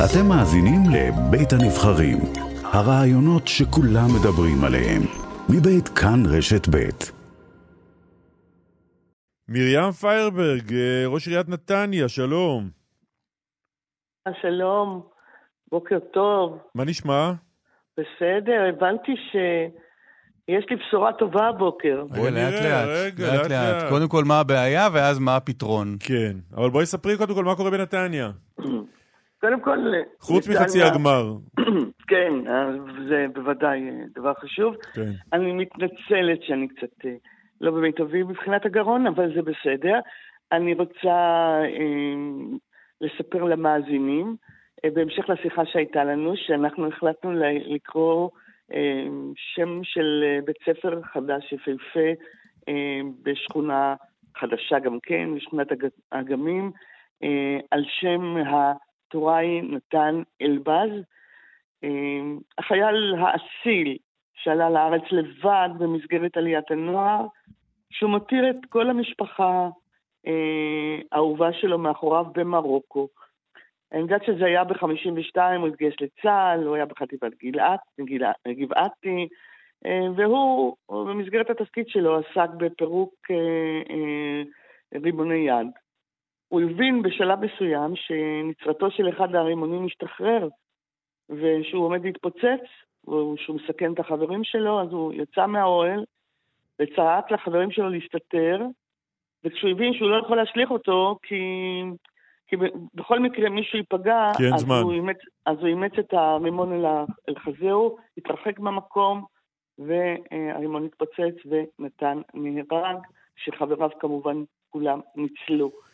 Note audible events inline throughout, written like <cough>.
אתם מאזינים לבית הנבחרים, הרעיונות שכולם מדברים עליהם, מבית כאן רשת בית. מרים פיירברג, אה, ראש עיריית נתניה, שלום. שלום, בוקר טוב. מה נשמע? בסדר, הבנתי שיש לי בשורה טובה הבוקר. רגע, לאט נראה, לאט, רגע, לאט לאט לאט. לאט. קודם כל מה הבעיה ואז מה הפתרון. כן, אבל בואי ספרי קודם כל מה קורה בנתניה. <clears throat> קודם כל... חוץ מחצי הגמר. <clears throat> כן, זה בוודאי דבר חשוב. כן. אני מתנצלת שאני קצת אה, לא במיטבי מבחינת הגרון, אבל זה בסדר. אני רוצה אה, לספר למאזינים, אה, בהמשך לשיחה שהייתה לנו, שאנחנו החלטנו לקרוא אה, שם של אה, בית ספר חדש יפהפה אה, בשכונה חדשה גם כן, בשכונת אג- אגמים, אה, על שם הטוראי נתן אלבז. אה, החייל האציל שעלה לארץ לבד במסגרת עליית הנוער, שהוא מותיר את כל המשפחה אה, האהובה שלו מאחוריו במרוקו. אני יודעת שזה היה ב-52, הוא התגייס לצה"ל, הוא היה בחטיבת גלעד, גבעתי, אה, והוא, הוא במסגרת התפקיד שלו, עסק בפירוק אה, רימוני יד. הוא הבין בשלב מסוים שנצרתו של אחד הרימונים משתחרר, ושהוא עומד להתפוצץ, ושהוא מסכן את החברים שלו, אז הוא יצא מהאוהל וצעק לחברים שלו להסתתר, וכשהוא הבין שהוא לא יכול להשליך אותו, כי, כי בכל מקרה מישהו ייפגע, אז, זמן. הוא אימץ, אז הוא אימץ את הרימון אל, אל חזהו, התרחק מהמקום, והרימון התפוצץ ונתן נהרג, שחבריו כמובן כולם ניצלו.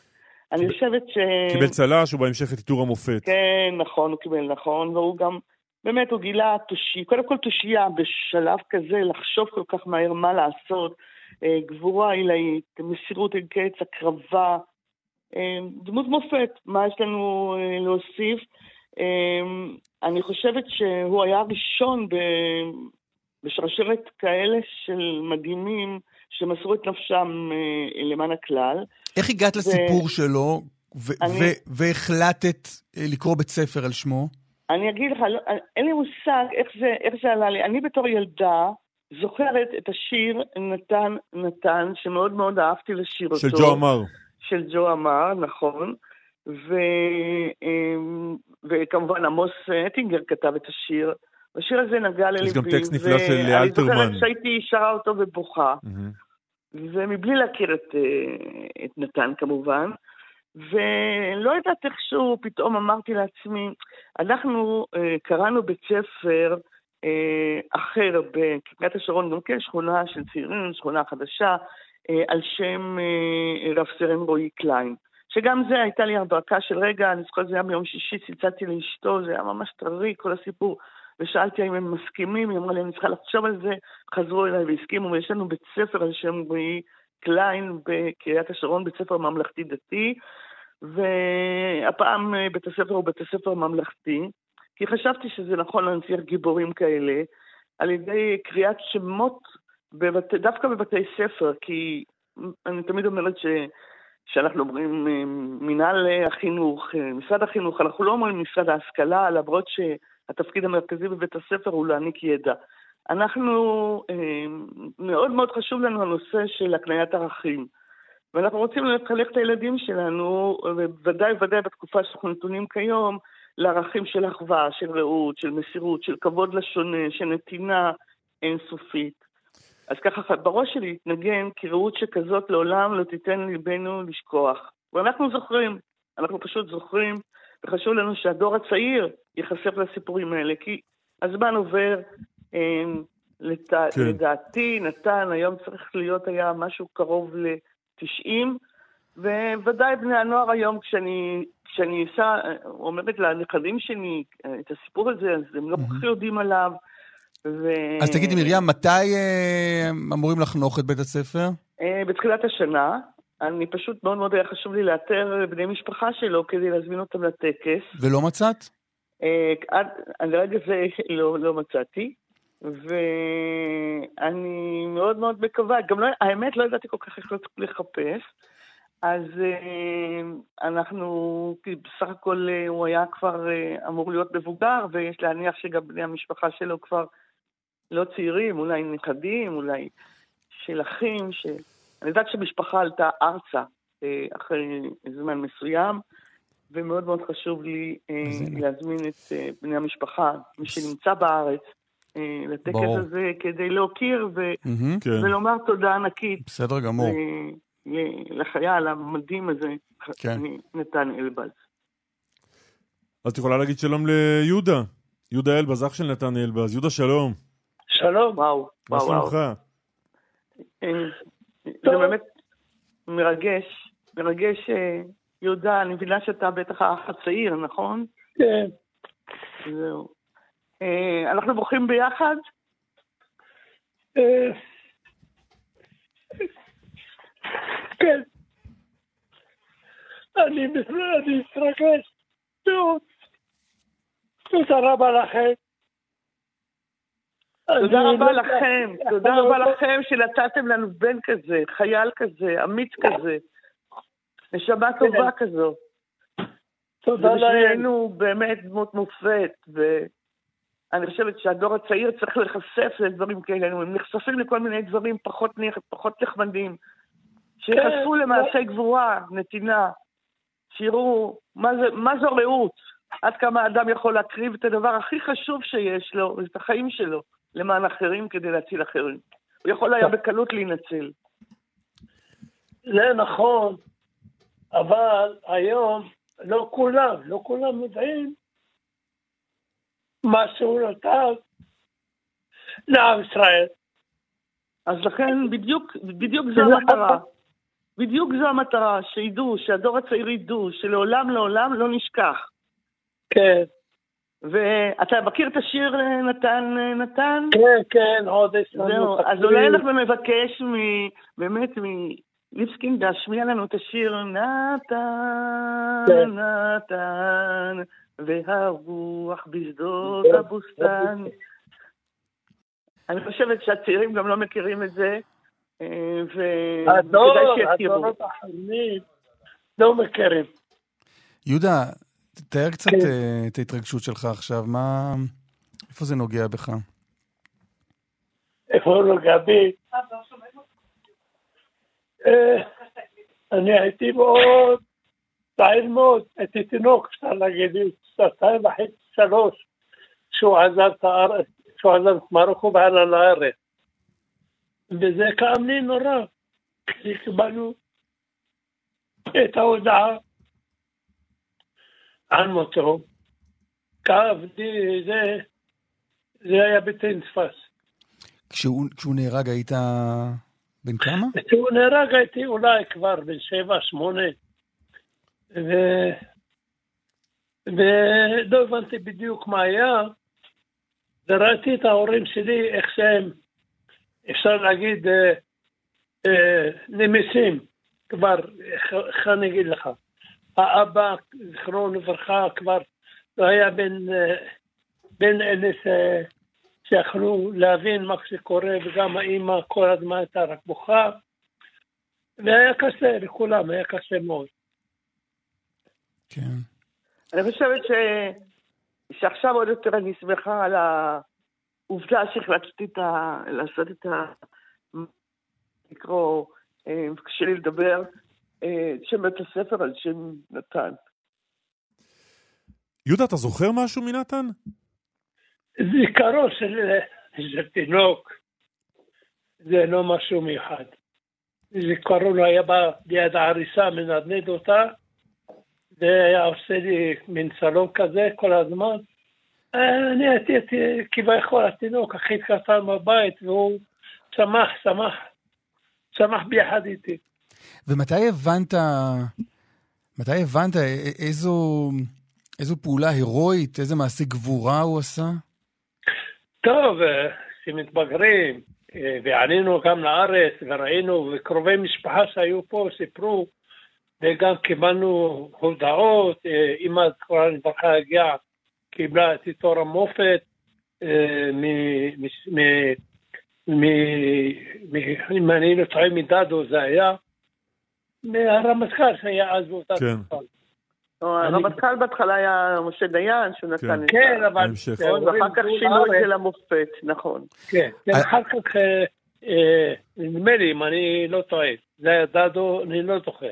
אני חושבת ש... קיבל צל"ש ובהמשך את עיטור המופת. כן, נכון, הוא קיבל נכון, והוא גם, באמת, הוא גילה תושי, קודם כל תושייה בשלב כזה, לחשוב כל כך מהר מה לעשות, אה, גבורה עילאית, מסירות אין קץ, הקרבה, אה, דמות מופת, מה יש לנו אה, להוסיף? אני חושבת שהוא היה הראשון ב... בשרשרת כאלה של מדהימים שמסרו את נפשם אה, למען הכלל. איך הגעת לסיפור שלו ו- אני- ו- והחלטת אה, לקרוא בית ספר על שמו? אני אגיד לך, לא, אין לי מושג איך זה, איך זה עלה לי. אני בתור ילדה זוכרת את השיר נתן נתן, שמאוד מאוד אהבתי לשיר אותו. של ג'ו אמר. של ג'ו אמר, נכון. ו, אמ, וכמובן עמוס אטינגר כתב את השיר. השיר הזה נגע לליבי. יש גם טקסט נפלא של ואני אלתרמן. זוכרת שהייתי שרה אותו ובוכה. ומבלי להכיר את, אה, את נתן כמובן, ולא יודעת איכשהו, פתאום אמרתי לעצמי, אנחנו אה, קראנו בית ספר אה, אחר בקריית השרון, גם כן שכונה של צעירים, שכונה חדשה, על שם רב סרן רועי קליין. שגם זה הייתה לי הברקה של רגע, אני זוכרת זה היה ביום שישי, צלצלתי לאשתו, זה היה ממש טרי, כל הסיפור. ושאלתי האם הם מסכימים, היא אמרה לי, אני צריכה לחשוב על זה, חזרו אליי והסכימו, ויש לנו בית ספר על שם רועי קליין בקריית השרון, בית ספר ממלכתי דתי, והפעם אה, בית הספר הוא בית הספר ממלכתי, כי חשבתי שזה נכון להנציח גיבורים כאלה, על ידי קריאת שמות בבת... דווקא בבתי ספר, כי אני תמיד אומרת ש... שאנחנו אומרים אה, מינהל החינוך, אה, משרד החינוך, אנחנו לא אומרים משרד ההשכלה, למרות שהתפקיד המרכזי בבית הספר הוא להעניק ידע. אנחנו, אה, מאוד מאוד חשוב לנו הנושא של הקניית ערכים. ואנחנו רוצים לחנך את הילדים שלנו, ובוודאי ובוודאי בתקופה שאנחנו נתונים כיום, לערכים של אחווה, של רעות, של מסירות, של כבוד לשונה, של נתינה אינסופית. אז ככה בראש שלי התנגן כי רעות שכזאת לעולם לא תיתן ליבנו לשכוח. ואנחנו זוכרים, אנחנו פשוט זוכרים, וחשוב לנו שהדור הצעיר ייחשף לסיפורים האלה, כי הזמן עובר, אה, לת... כן. לדעתי נתן היום צריך להיות היה משהו קרוב ל-90, וודאי בני הנוער היום כשאני, כשאני אסע, אומרת לנכדים שלי אה, את הסיפור הזה, אז הם לא כל כך יודעים עליו. ו... אז תגידי, מרים, מתי אה, אמורים לחנוך את בית הספר? אה, בתחילת השנה. אני פשוט מאוד מאוד היה חשוב לי לאתר בני משפחה שלו כדי להזמין אותם לטקס. ולא מצאת? אה, עד עד לרגע זה לא, לא מצאתי, ואני מאוד מאוד מקווה, גם לא, האמת לא ידעתי כל כך איך לחפש, אז אנחנו, כי בסך הכל הוא היה כבר אמור להיות מבוגר, ויש להניח שגם בני המשפחה שלו כבר לא צעירים, אולי נכדים, אולי של אחים, ש... אני יודעת שמשפחה עלתה ארצה אחרי זמן מסוים, ומאוד מאוד חשוב לי להזמין את בני המשפחה, מי שנמצא בארץ, לטקס ברור. הזה כדי להוקיר ו... mm-hmm, כן. ולומר תודה ענקית. בסדר גמור. לחייל המדהים הזה, כן. נתן אלבז. אז את יכולה להגיד שלום ליהודה, יהודה אלבז, אח של נתן אלבז. יהודה, שלום. שלום. וואו, מה שלומך? אה, זה באמת מרגש, מרגש, אה, יהודה, אני מבינה שאתה בטח האח הצעיר, נכון? כן. זהו. אה, אנחנו בוכים ביחד? כן. אני מתרגש מאוד. תודה רבה לכם. תודה רבה לכם, תודה רבה לכם שנתתם לנו בן כזה, חייל כזה, אמיץ כזה, נשמה כן. טובה כזו. תודה להם. בשבילנו באמת דמות מופת, ואני חושבת שהדור הצעיר צריך להיחשף לדברים כאלה, הם נחשפים לכל מיני דברים פחות נחמדים. שיחשפו כן, למעשי גבורה, נתינה, שיראו מה, זה, מה זו רעות, עד כמה האדם יכול להקריב את הדבר הכי חשוב שיש לו, את החיים שלו, למען אחרים כדי להציל אחרים. הוא יכול היה בקלות להינצל. זה נכון, אבל היום לא כולם, לא כולם יודעים מה שהוא נתן לעם ישראל. אז לכן בדיוק, בדיוק זו המטרה. בדיוק זו המטרה, שידעו, שהדור הצעיר ידעו, שלעולם לעולם לא נשכח. כן. ואתה מכיר את השיר נתן נתן? כן, כן, עוד יש לנו אז אולי אנחנו נבקש מ... באמת מליבסקין להשמיע לנו את השיר נתן, כן. נתן, והרוח בשדות כן. הבוסתן. אני חושבת שהצעירים גם לא מכירים את זה. וכדאי שיכירו. הדורות האחרונים לא מכירים. יהודה, תאר קצת כן. אה, את ההתרגשות שלך עכשיו, מה... איפה זה נוגע בך? איפה נוגע בי? אה, אני הייתי מאוד צעיר מאוד, הייתי תינוק, אפשר להגיד, שנתיים וחצי, שלוש, שהוא עזב את הארץ, שהוא עזב את מרוקו ועלה לארץ. וזה כאב לי נורא, כשקיבלנו את ההודעה על מותו. כאב לי, זה, זה היה בלתי נתפס. כשהוא, כשהוא נהרג היית בן כמה? כשהוא נהרג הייתי אולי כבר בן שבע, שמונה. ו... ולא הבנתי בדיוק מה היה, וראיתי את ההורים שלי, איך שהם אפשר להגיד, אה, אה, נמסים, כבר, איך אני אגיד לך, האבא, זכרונו לברכה, כבר לא היה בין, אה, בין אלה ש... שיכלו להבין מה שקורה, וגם האימא כל הזמן הייתה רק בוכה, והיה קשה לכולם, היה קשה מאוד. כן. אני חושבת ש... שעכשיו עוד יותר אני שמחה על ה... עובדה שהחלטתי ה... לעשות את ה... לקרוא, אה, קשה לי לדבר, אה, שם בית הספר על שם נתן. יהודה, אתה זוכר משהו מנתן? זיכרו של, של תינוק, זה לא משהו מיוחד. זיכרון היה בא ליד העריסה, מנדנד אותה, והיה עושה לי מין סלון כזה כל הזמן. אני הייתי כביכול התינוק הכי קטן בבית, והוא שמח, שמח, שמח ביחד איתי. ומתי הבנת, מתי הבנת איזו, איזו פעולה הירואית, איזה מעשה גבורה הוא עשה? טוב, כשמתבגרים, ועלינו גם לארץ, וראינו, וקרובי משפחה שהיו פה סיפרו, וגם קיבלנו הודעות, אמא זכורה לברכה הגיעה קיבלה את עיטור המופת, אה, אם אני לא טועה מדדו זה היה, מהרמטכ"ל שהיה אז באותה כן. תקופה. לא, הרמטכ"ל בהתחלה היה משה דיין, שהוא נתן כן. את כן, ה... אבל... ואחר כך שינו את זה למופת, נכון. כן, כן, אה- אחר כך, אה, אה, נדמה לי, אם אני לא טועה, זה היה דדו, אני לא זוכר.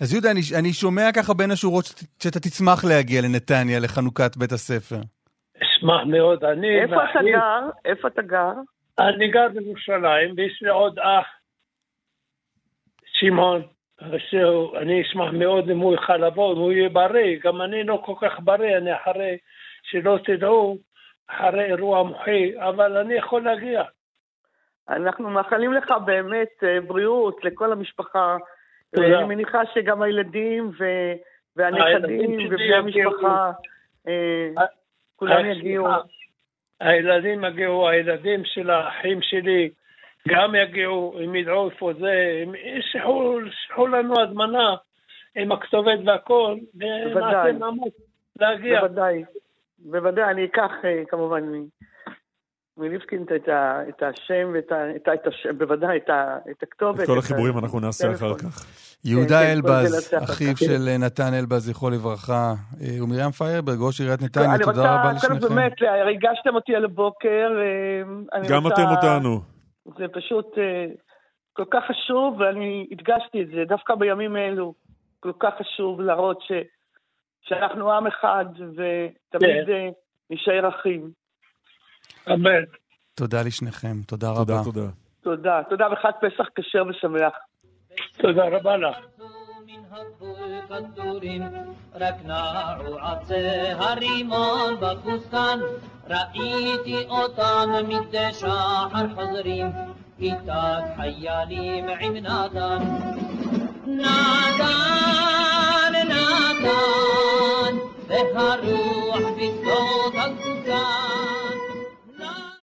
אז יהודה, אני, אני שומע ככה בין השורות שאתה תצמח להגיע לנתניה, לחנוכת בית הספר. אשמח מאוד, אני... איפה אתה גר? איפה אתה גר? אני גר בירושלים, ויש לי עוד אח, שמעון, שהוא, אני אשמח מאוד אם הוא יוכל לבוא, אם הוא יהיה בריא, גם אני לא כל כך בריא, אני אחרי, שלא תדעו, אחרי אירוע מוחי, אבל אני יכול להגיע. אנחנו מאחלים לך באמת אה, בריאות לכל המשפחה. תודה. ואני מניחה שגם הילדים ו- והנכדים ובני המשפחה, אה, אה, כולם אה, יגיעו. הילדים יגיעו, הילדים של האחים שלי גם יגיעו, הם ידעו איפה זה, הם ישלחו לנו הזמנה עם הכתובת והכל, ונעשה. מאמץ להגיע. בוודאי, בוודאי, אני אקח אה, כמובן מ- מליבקין את ה- את השם, ואת ה- את ה- את השם, בוודאי את ה- את הכתובת. את כל החיבורים אנחנו נעשה טלפון. אחר כך. יהודה כן, כל זה אלבז, אחיו. של נתן אלבז, זכרו לברכה, אה, ומרים פיירברג, ראש עיריית נתניה, אני תודה רבה רוצה, קודם לשניכם. באמת, אה, ריגשתם אותי על הבוקר. אני גם אתם אותנו. זה פשוט אה, כל כך חשוב, ואני הדגשתי את זה דווקא בימים אלו. כל כך חשוב להראות ש, שאנחנו עם אחד, ותמיד כן. אה, נישאר אחים. אמן. תודה לשניכם, תודה רבה. תודה, תודה. תודה. תודה וחג פסח כשר ושמח. תודה רבה לך. רק נעו עצי הרימון בבוסתן, ראיתי אותם מדי שחר חוזרים, כיתת חיילים עם נתן. נתן, נתן, והרוח בשדות הגבוסתן.